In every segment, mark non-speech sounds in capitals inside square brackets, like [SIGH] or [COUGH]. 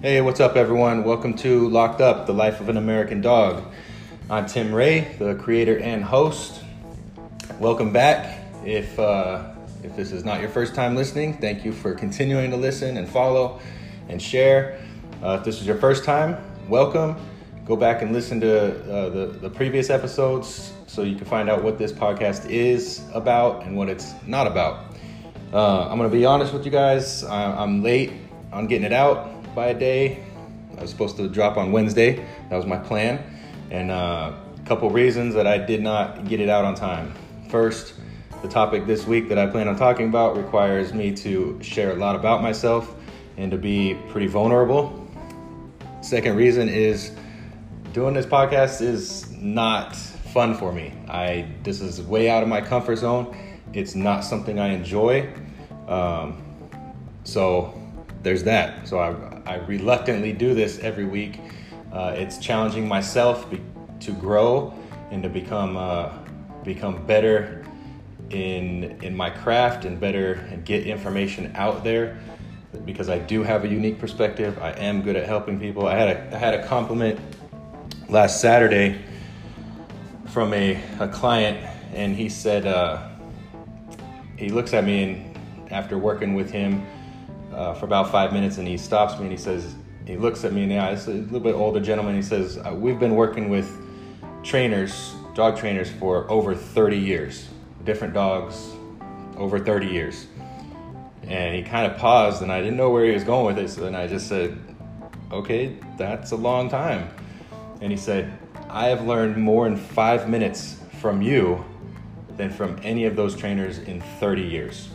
Hey, what's up, everyone? Welcome to Locked Up, the life of an American dog. I'm Tim Ray, the creator and host. Welcome back. If uh, if this is not your first time listening, thank you for continuing to listen and follow and share. Uh, if this is your first time, welcome. Go back and listen to uh, the the previous episodes so you can find out what this podcast is about and what it's not about. Uh, I'm gonna be honest with you guys. I, I'm late on getting it out by a day. I was supposed to drop on Wednesday. That was my plan. And uh, a couple reasons that I did not get it out on time. First, the topic this week that I plan on talking about requires me to share a lot about myself and to be pretty vulnerable. Second reason is doing this podcast is not fun for me. I this is way out of my comfort zone. It's not something I enjoy. Um, so there's that. So I, I reluctantly do this every week. Uh, it's challenging myself be, to grow and to become uh, become better in in my craft and better and get information out there because I do have a unique perspective. I am good at helping people. I had a I had a compliment last Saturday from a, a client and he said uh, he looks at me and after working with him uh, for about five minutes and he stops me and he says he looks at me in the eyes a little bit older gentleman. He says uh, we've been working with trainers dog trainers for over 30 years different dogs over 30 years. And he kind of paused and i didn't know where he was going with it so then i just said okay that's a long time. And he said i have learned more in five minutes from you than from any of those trainers in 30 years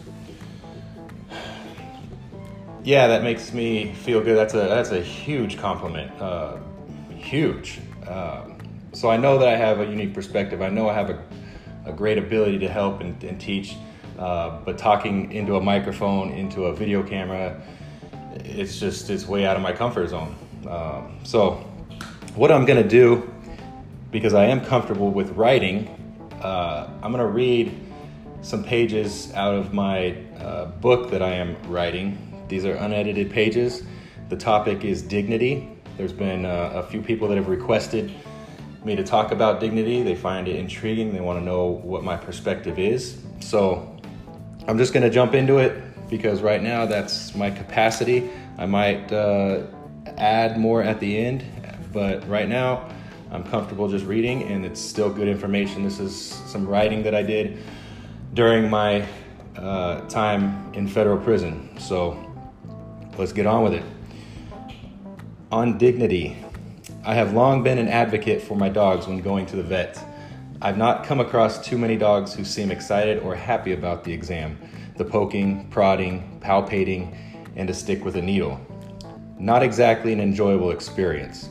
yeah, that makes me feel good. That's a that's a huge compliment, uh, huge. Um, so I know that I have a unique perspective. I know I have a, a great ability to help and, and teach. Uh, but talking into a microphone, into a video camera, it's just it's way out of my comfort zone. Um, so what I'm gonna do, because I am comfortable with writing, uh, I'm gonna read some pages out of my uh, book that I am writing these are unedited pages. The topic is dignity. There's been uh, a few people that have requested me to talk about dignity. They find it intriguing. They want to know what my perspective is. So I'm just going to jump into it because right now that's my capacity. I might uh, add more at the end, but right now I'm comfortable just reading and it's still good information. This is some writing that I did during my uh, time in federal prison. So Let's get on with it. On dignity. I have long been an advocate for my dogs when going to the vet. I've not come across too many dogs who seem excited or happy about the exam, the poking, prodding, palpating, and to stick with a needle. Not exactly an enjoyable experience.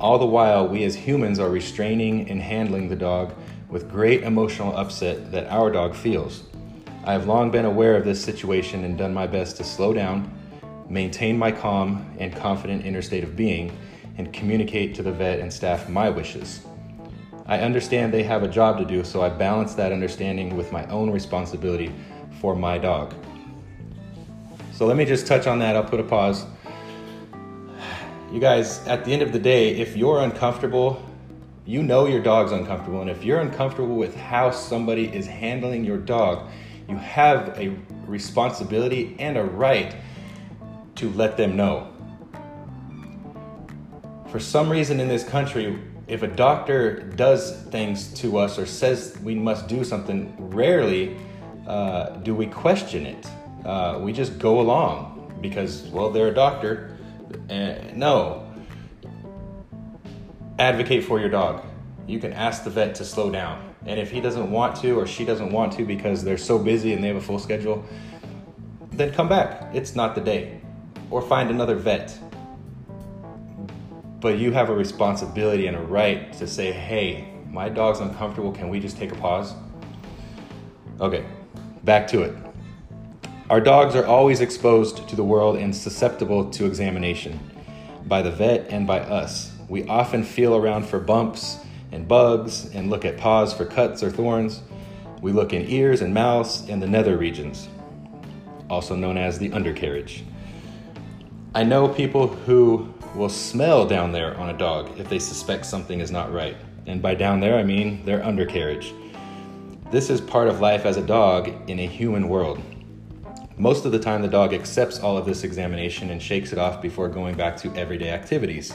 All the while, we as humans are restraining and handling the dog with great emotional upset that our dog feels. I have long been aware of this situation and done my best to slow down, maintain my calm and confident inner state of being, and communicate to the vet and staff my wishes. I understand they have a job to do, so I balance that understanding with my own responsibility for my dog. So let me just touch on that. I'll put a pause. You guys, at the end of the day, if you're uncomfortable, you know your dog's uncomfortable. And if you're uncomfortable with how somebody is handling your dog, you have a responsibility and a right to let them know. For some reason in this country, if a doctor does things to us or says we must do something, rarely uh, do we question it. Uh, we just go along because, well, they're a doctor. Uh, no. Advocate for your dog. You can ask the vet to slow down. And if he doesn't want to or she doesn't want to because they're so busy and they have a full schedule, then come back. It's not the day or find another vet. But you have a responsibility and a right to say, hey, my dog's uncomfortable. Can we just take a pause? Okay, back to it. Our dogs are always exposed to the world and susceptible to examination by the vet and by us. We often feel around for bumps and bugs and look at paws for cuts or thorns. We look in ears and mouths and the nether regions, also known as the undercarriage. I know people who will smell down there on a dog if they suspect something is not right. And by down there, I mean their undercarriage. This is part of life as a dog in a human world. Most of the time, the dog accepts all of this examination and shakes it off before going back to everyday activities.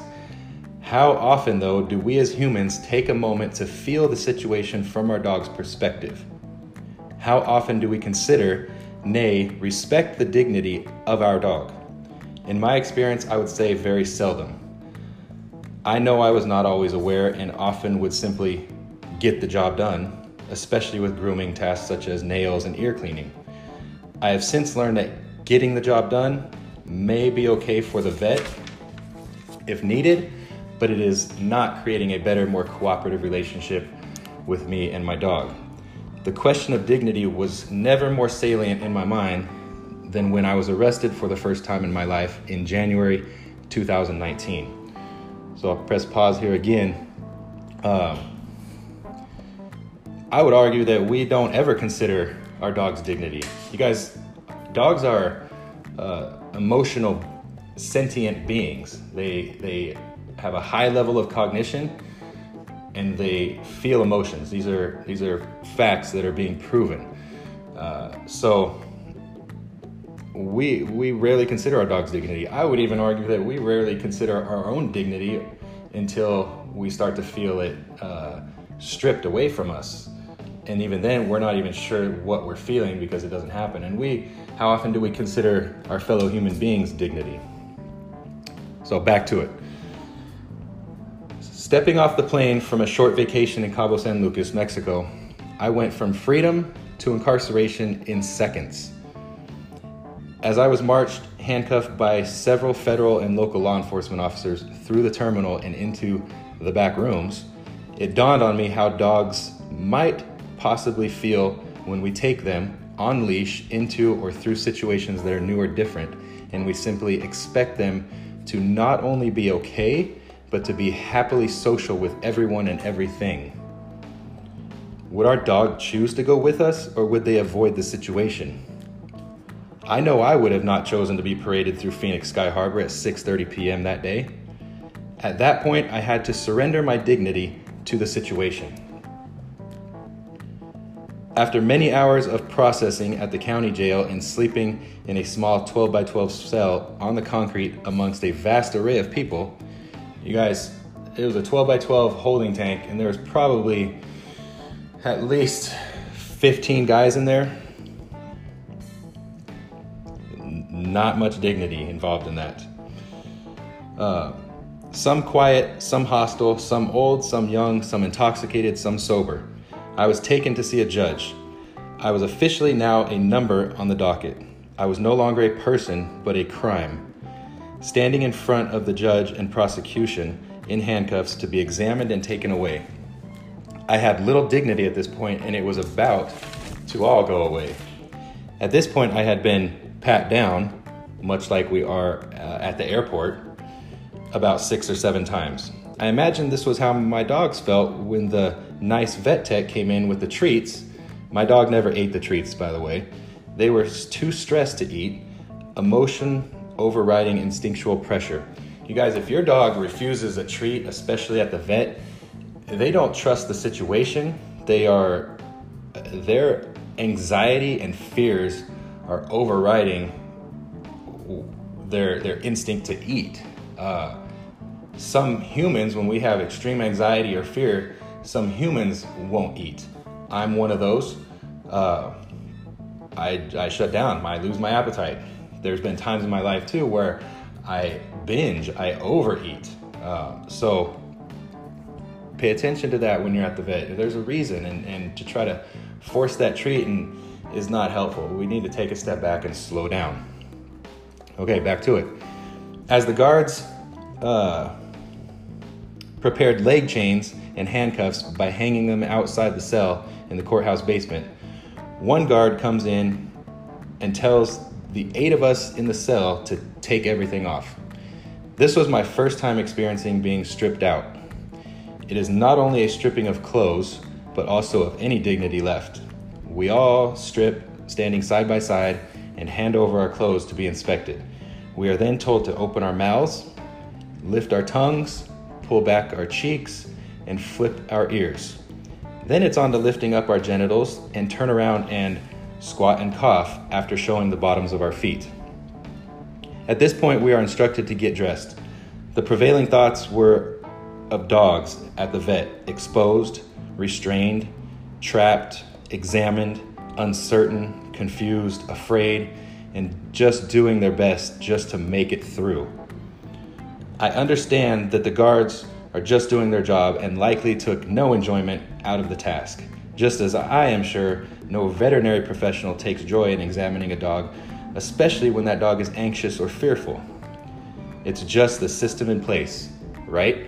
How often, though, do we as humans take a moment to feel the situation from our dog's perspective? How often do we consider, nay, respect the dignity of our dog? In my experience, I would say very seldom. I know I was not always aware and often would simply get the job done, especially with grooming tasks such as nails and ear cleaning. I have since learned that getting the job done may be okay for the vet if needed, but it is not creating a better, more cooperative relationship with me and my dog. The question of dignity was never more salient in my mind than when I was arrested for the first time in my life in January 2019. So I'll press pause here again. Um, I would argue that we don't ever consider our dog's dignity. You guys, dogs are uh, emotional, sentient beings. They they have a high level of cognition and they feel emotions. These are these are facts that are being proven. Uh, so we we rarely consider our dog's dignity. I would even argue that we rarely consider our own dignity until we start to feel it uh, stripped away from us. And even then, we're not even sure what we're feeling because it doesn't happen. And we, how often do we consider our fellow human beings' dignity? So back to it. Stepping off the plane from a short vacation in Cabo San Lucas, Mexico, I went from freedom to incarceration in seconds. As I was marched, handcuffed by several federal and local law enforcement officers through the terminal and into the back rooms, it dawned on me how dogs might possibly feel when we take them on leash into or through situations that are new or different, and we simply expect them to not only be okay, but to be happily social with everyone and everything. Would our dog choose to go with us, or would they avoid the situation? I know I would have not chosen to be paraded through Phoenix Sky Harbor at 6:30 p.m. that day. At that point, I had to surrender my dignity to the situation. After many hours of processing at the county jail and sleeping in a small 12 by 12 cell on the concrete amongst a vast array of people, you guys, it was a 12 by 12 holding tank, and there was probably at least 15 guys in there not much dignity involved in that. Uh, some quiet, some hostile, some old, some young, some intoxicated, some sober. I was taken to see a judge. I was officially now a number on the docket. I was no longer a person, but a crime. Standing in front of the judge and prosecution in handcuffs to be examined and taken away. I had little dignity at this point, and it was about to all go away. At this point, I had been pat down much like we are uh, at the airport, about six or seven times. I imagine this was how my dogs felt when the nice vet tech came in with the treats. My dog never ate the treats, by the way. They were too stressed to eat, emotion overriding instinctual pressure. You guys, if your dog refuses a treat, especially at the vet, they don't trust the situation. They are, their anxiety and fears are overriding their their instinct to eat. Uh, some humans, when we have extreme anxiety or fear, some humans won't eat. I'm one of those. Uh, I, I shut down. I lose my appetite. There's been times in my life too where I binge, I overeat. Uh, so pay attention to that when you're at the vet. There's a reason, and, and to try to force that treat and is not helpful. We need to take a step back and slow down. Okay, back to it. As the guards uh, prepared leg chains and handcuffs by hanging them outside the cell in the courthouse basement, one guard comes in and tells the eight of us in the cell to take everything off. This was my first time experiencing being stripped out. It is not only a stripping of clothes, but also of any dignity left. We all strip, standing side by side, and hand over our clothes to be inspected. We are then told to open our mouths, lift our tongues, pull back our cheeks, and flip our ears. Then it's on to lifting up our genitals and turn around and squat and cough after showing the bottoms of our feet. At this point, we are instructed to get dressed. The prevailing thoughts were of dogs at the vet, exposed, restrained, trapped, examined, uncertain, confused, afraid, and just doing their best just to make it through. I understand that the guards are just doing their job and likely took no enjoyment out of the task, just as I am sure no veterinary professional takes joy in examining a dog, especially when that dog is anxious or fearful. It's just the system in place, right?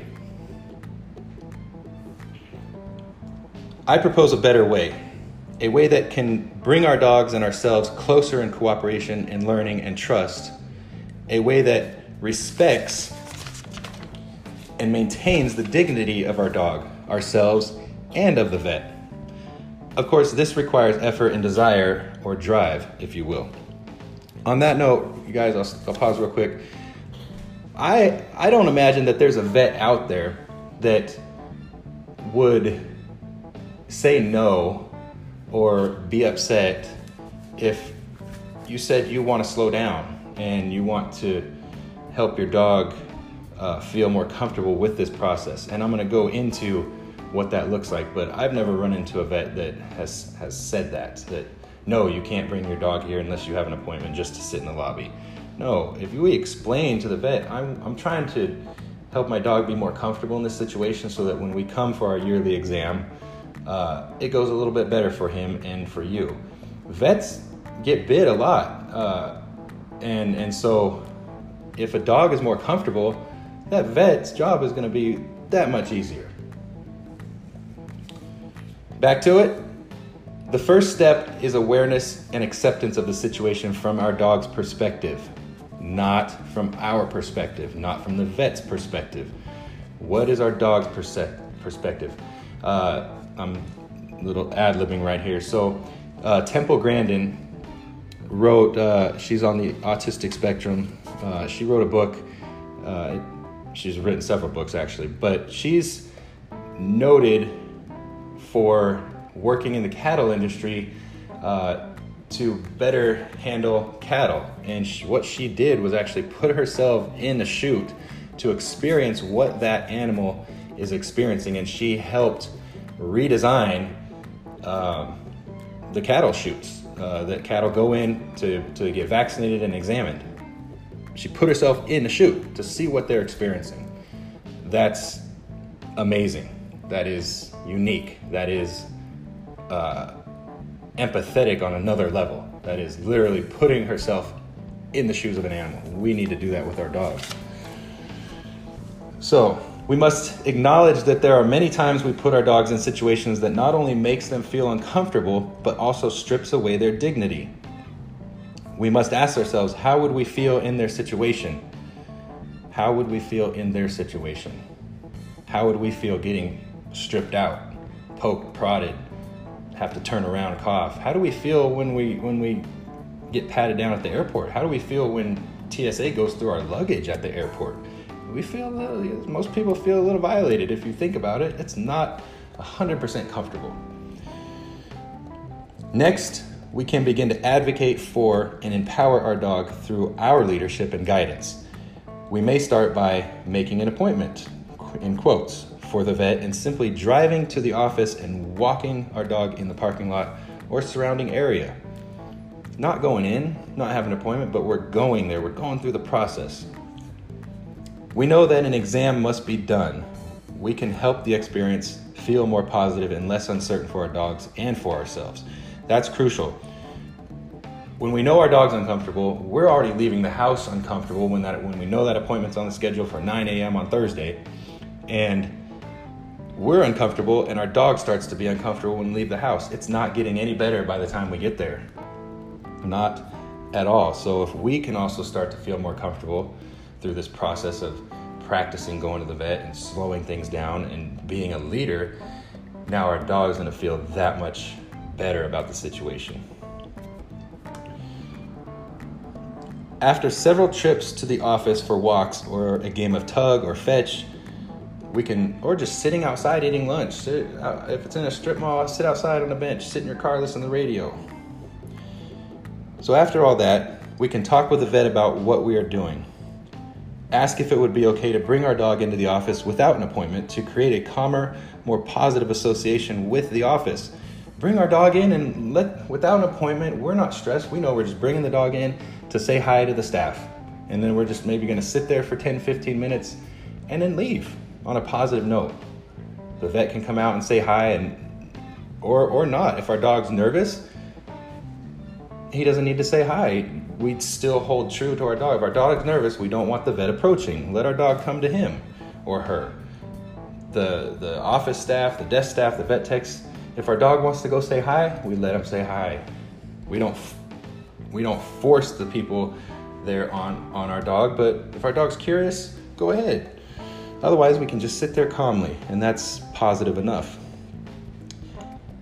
I propose a better way, a way that can bring our dogs and ourselves closer in cooperation and learning and trust, a way that respects and maintains the dignity of our dog, ourselves, and of the vet. Of course, this requires effort and desire, or drive, if you will. On that note, you guys, I'll, I'll pause real quick. I I don't imagine that there's a vet out there that would say no or be upset if you said you want to slow down and you want to help your dog uh, feel more comfortable with this process. And I'm going to go into what that looks like, but I've never run into a vet that has has said that that no, you can't bring your dog here unless you have an appointment just to sit in the lobby. No, if we explain to the vet, I'm I'm trying to help my dog be more comfortable in this situation so that when we come for our yearly exam, uh, it goes a little bit better for him and for you. Vets get bit a lot, uh, and and so if a dog is more comfortable, that vet's job is going to be that much easier. Back to it. The first step is awareness and acceptance of the situation from our dog's perspective, not from our perspective, not from the vet's perspective. What is our dog's perspective? Uh, I'm a little ad libbing right here. So, uh, Temple Grandin wrote, uh, she's on the autistic spectrum. Uh, she wrote a book. Uh, she's written several books actually, but she's noted for working in the cattle industry uh, to better handle cattle. And she, what she did was actually put herself in a chute to experience what that animal is experiencing, and she helped redesign um, the cattle chutes uh, that cattle go in to, to get vaccinated and examined. She put herself in the chute to see what they're experiencing. That's amazing. That is unique. That is uh, empathetic on another level. That is literally putting herself in the shoes of an animal. We need to do that with our dogs. So, we must acknowledge that there are many times we put our dogs in situations that not only makes them feel uncomfortable, but also strips away their dignity. We must ask ourselves, how would we feel in their situation? How would we feel in their situation? How would we feel getting stripped out, poked, prodded, have to turn around, cough? How do we feel when we when we get patted down at the airport? How do we feel when TSA goes through our luggage at the airport? We feel little, most people feel a little violated if you think about it. It's not 100% comfortable. Next, we can begin to advocate for and empower our dog through our leadership and guidance. We may start by making an appointment, in quotes, for the vet and simply driving to the office and walking our dog in the parking lot or surrounding area. Not going in, not having an appointment, but we're going there, we're going through the process. We know that an exam must be done. We can help the experience feel more positive and less uncertain for our dogs and for ourselves. That's crucial. When we know our dog's uncomfortable, we're already leaving the house uncomfortable when that when we know that appointment's on the schedule for 9 a.m. on Thursday, and we're uncomfortable and our dog starts to be uncomfortable when we leave the house. It's not getting any better by the time we get there. Not at all. So if we can also start to feel more comfortable, through this process of practicing going to the vet and slowing things down and being a leader, now our dog's gonna feel that much better about the situation. After several trips to the office for walks or a game of tug or fetch, we can, or just sitting outside eating lunch. Sit, uh, if it's in a strip mall, sit outside on a bench, sit in your car, listen to the radio. So after all that, we can talk with the vet about what we are doing. Ask if it would be okay to bring our dog into the office without an appointment to create a calmer, more positive association with the office. Bring our dog in and let, without an appointment, we're not stressed. We know we're just bringing the dog in to say hi to the staff. And then we're just maybe going to sit there for 10, 15 minutes and then leave on a positive note. The vet can come out and say hi and or or not. If our dog's nervous, he doesn't need to say hi. We'd still hold true to our dog. If our dog's nervous, we don't want the vet approaching. Let our dog come to him or her. The the office staff, the desk staff, the vet techs, if our dog wants to go say hi, we let him say hi. We don't we don't force the people there on on our dog, but if our dog's curious, go ahead. Otherwise, we can just sit there calmly, and that's positive enough.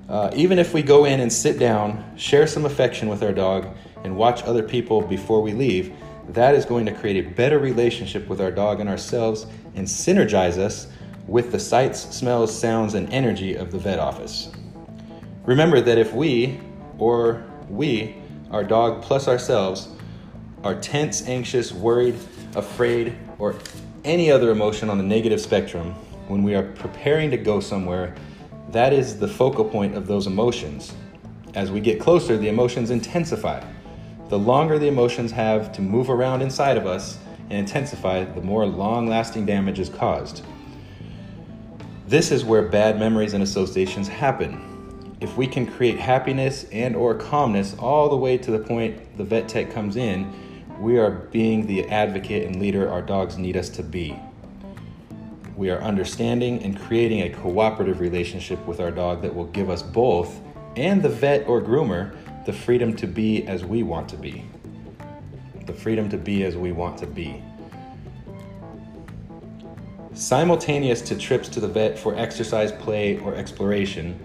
Uh, even if we go in and sit down, share some affection with our dog, and watch other people before we leave, that is going to create a better relationship with our dog and ourselves and synergize us with the sights, smells, sounds, and energy of the vet office. Remember that if we, or we, our dog plus ourselves, are tense, anxious, worried, afraid, or any other emotion on the negative spectrum, when we are preparing to go somewhere, that is the focal point of those emotions. As we get closer, the emotions intensify. The longer the emotions have to move around inside of us and intensify, the more long lasting damage is caused. This is where bad memories and associations happen. If we can create happiness and or calmness all the way to the point the vet tech comes in, we are being the advocate and leader our dogs need us to be. We are understanding and creating a cooperative relationship with our dog that will give us both and the vet or groomer the freedom to be as we want to be. The freedom to be as we want to be. Simultaneous to trips to the vet for exercise, play, or exploration,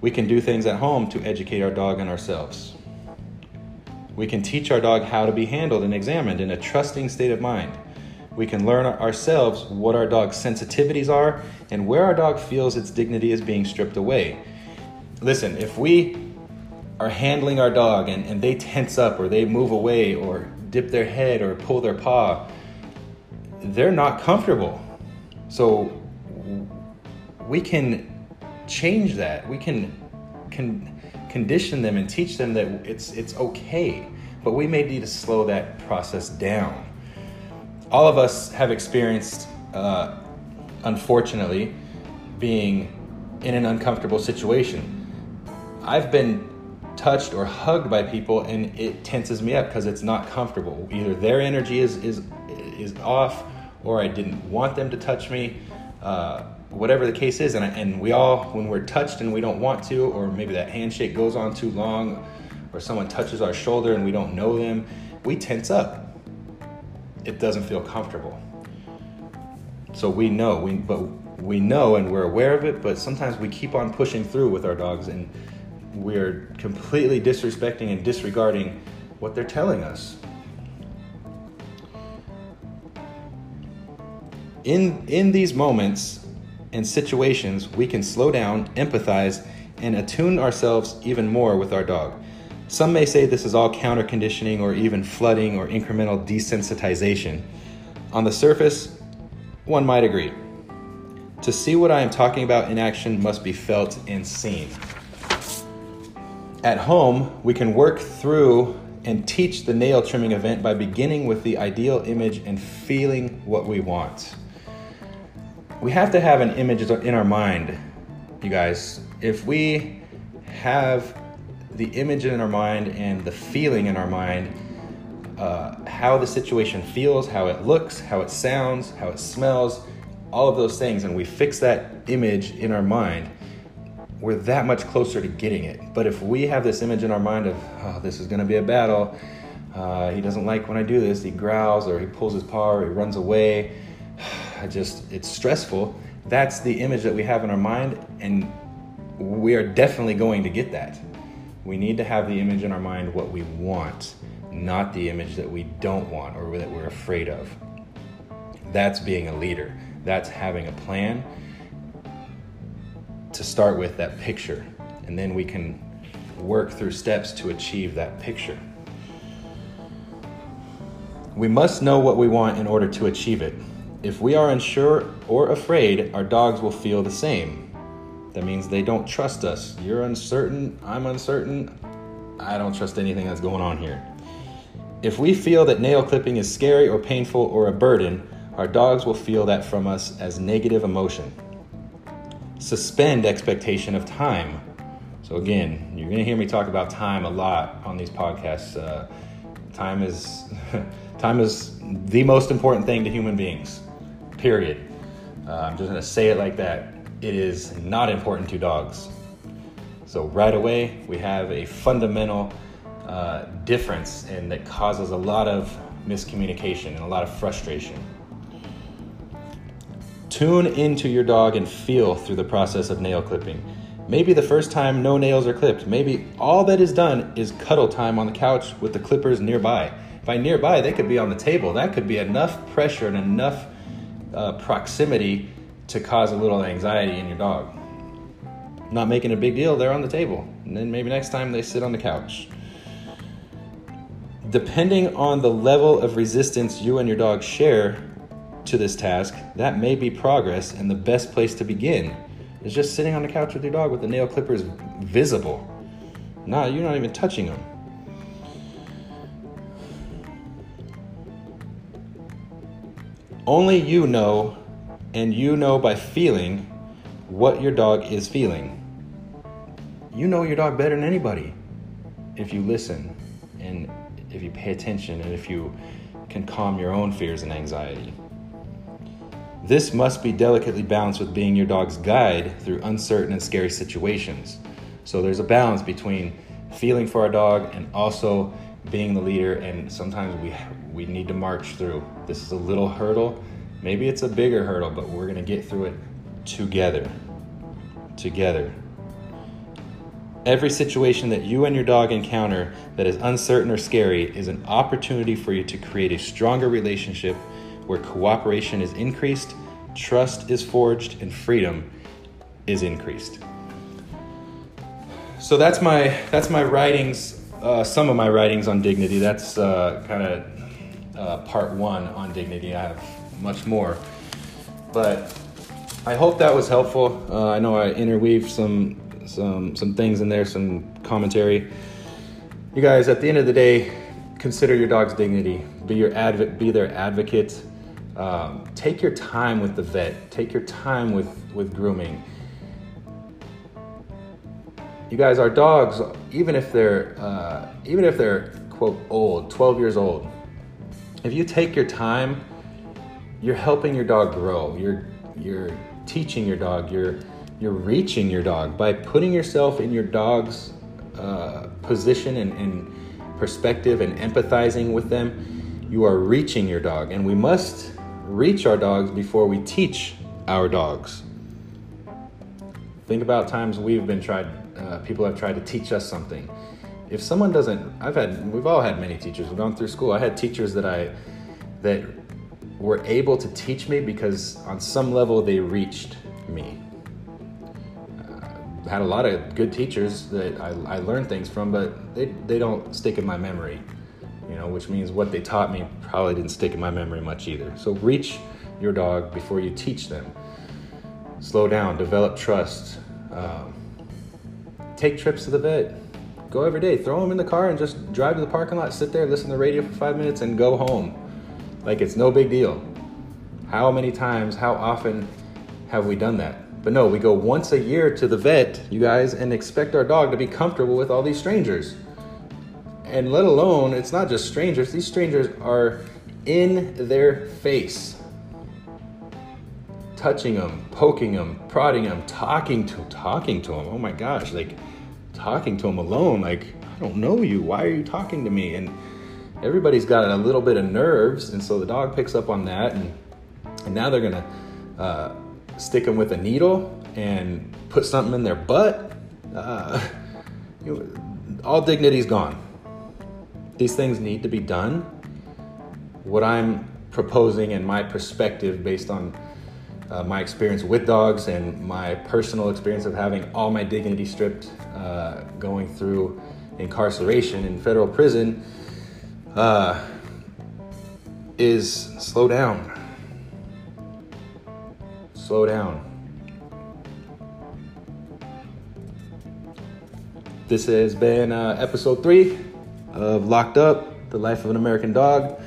we can do things at home to educate our dog and ourselves. We can teach our dog how to be handled and examined in a trusting state of mind. We can learn ourselves what our dog's sensitivities are and where our dog feels its dignity is being stripped away. Listen, if we are handling our dog and, and they tense up or they move away or dip their head or pull their paw, they're not comfortable. So we can change that. We can, can condition them and teach them that it's it's okay. But we may need to slow that process down. All of us have experienced, uh, unfortunately, being in an uncomfortable situation. I've been touched or hugged by people and it tenses me up because it's not comfortable. Either their energy is is is off or I didn't want them to touch me. Uh, whatever the case is, and, and we all, when we're touched and we don't want to, or maybe that handshake goes on too long, or someone touches our shoulder and we don't know them, we tense up. It doesn't feel comfortable. So we know, we, but we know and we're aware of it, but sometimes we keep on pushing through with our dogs and we're completely disrespecting and disregarding what they're telling us. In, in these moments, and situations, we can slow down, empathize, and attune ourselves even more with our dog. Some may say this is all counter conditioning or even flooding or incremental desensitization. On the surface, one might agree. To see what I am talking about in action must be felt and seen. At home, we can work through and teach the nail trimming event by beginning with the ideal image and feeling what we want we have to have an image in our mind, you guys. If we have the image in our mind and the feeling in our mind, uh, how the situation feels, how it looks, how it sounds, how it smells, all of those things, and we fix that image in our mind, we're that much closer to getting it. But if we have this image in our mind of, oh, this is going to be a battle, uh, he doesn't like when I do this, he growls or he pulls his paw or he runs away, [SIGHS] I just, it's stressful. That's the image that we have in our mind, and we are definitely going to get that. We need to have the image in our mind what we want, not the image that we don't want or that we're afraid of. That's being a leader. That's having a plan to start with that picture. And then we can work through steps to achieve that picture. We must know what we want in order to achieve it. If we are unsure or afraid, our dogs will feel the same. That means they don't trust us. You're uncertain, I'm uncertain, I don't trust anything that's going on here. If we feel that nail clipping is scary or painful or a burden, our dogs will feel that from us as negative emotion. Suspend expectation of time. So, again, you're going to hear me talk about time a lot on these podcasts. Uh, time is. [LAUGHS] time is the most important thing to human beings, period. Uh, I'm just going to say it like that. It is not important to dogs. So, right away, we have a fundamental uh, difference and that causes a lot of miscommunication and a lot of frustration. Tune into your dog and feel through the process of nail clipping. Maybe the first time no nails are clipped. Maybe all that is done is cuddle time on the couch with the clippers nearby. By nearby, they could be on the table. That could be enough pressure and enough uh, proximity to cause a little anxiety in your dog. Not making a big deal, they're on the table. And then maybe next time they sit on the couch. Depending on the level of resistance you and your dog share to this task, that may be progress and the best place to begin is just sitting on the couch with your dog with the nail clippers visible. Nah, you're not even touching them. Only you know, and you know by feeling what your dog is feeling. You know your dog better than anybody if you listen and if you pay attention and if you can calm your own fears and anxiety. This must be delicately balanced with being your dog's guide through uncertain and scary situations. So there's a balance between feeling for our dog and also being the leader and sometimes we we need to march through. This is a little hurdle. Maybe it's a bigger hurdle, but we're going to get through it together. Together. Every situation that you and your dog encounter that is uncertain or scary is an opportunity for you to create a stronger relationship where cooperation is increased, trust is forged, and freedom is increased. So that's my that's my writings, uh, some of my writings on dignity. That's uh, kind of uh, part one on dignity. I have much more, but I hope that was helpful. Uh, I know I interweaved some some some things in there, some commentary. You guys, at the end of the day, consider your dog's dignity. Be your advocate. Be their advocate. Um, take your time with the vet. Take your time with with grooming. You guys, our dogs, even if they're uh, even if they're quote old, 12 years old, if you take your time, you're helping your dog grow. You're you're teaching your dog. You're you're reaching your dog by putting yourself in your dog's uh, position and, and perspective and empathizing with them. You are reaching your dog, and we must reach our dogs before we teach our dogs. Think about times we've been tried, uh, people have tried to teach us something. If someone doesn't, I've had, we've all had many teachers. We've gone through school. I had teachers that I, that were able to teach me because on some level they reached me had a lot of good teachers that I, I learned things from, but they, they don't stick in my memory, you know, which means what they taught me probably didn't stick in my memory much either. So reach your dog before you teach them. Slow down, develop trust. Um, take trips to the vet. Go every day. Throw them in the car and just drive to the parking lot, sit there, listen to the radio for five minutes, and go home. Like it's no big deal. How many times, how often have we done that? But no, we go once a year to the vet, you guys, and expect our dog to be comfortable with all these strangers. And let alone, it's not just strangers, these strangers are in their face. Touching them, poking them, prodding them, talking to talking to them. Oh my gosh, like talking to them alone, like I don't know you. Why are you talking to me? And everybody's got a little bit of nerves, and so the dog picks up on that, and and now they're gonna uh, stick them with a needle and put something in their butt, uh, [LAUGHS] you know, all dignity's gone. These things need to be done. What I'm proposing and my perspective based on uh, my experience with dogs and my personal experience of having all my dignity stripped uh, going through incarceration in federal prison uh, is slow down. Slow down. This has been uh, episode three of Locked Up, The Life of an American Dog.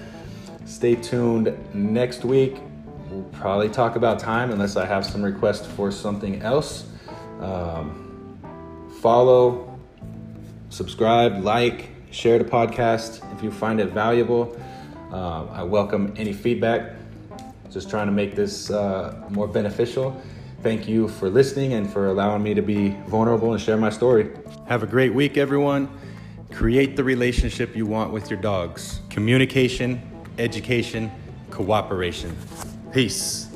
Stay tuned next week. We'll probably talk about time unless I have some requests for something else. Um, follow, subscribe, like, share the podcast if you find it valuable. Uh, I welcome any feedback. Just trying to make this uh, more beneficial. Thank you for listening and for allowing me to be vulnerable and share my story. Have a great week, everyone. Create the relationship you want with your dogs communication, education, cooperation. Peace.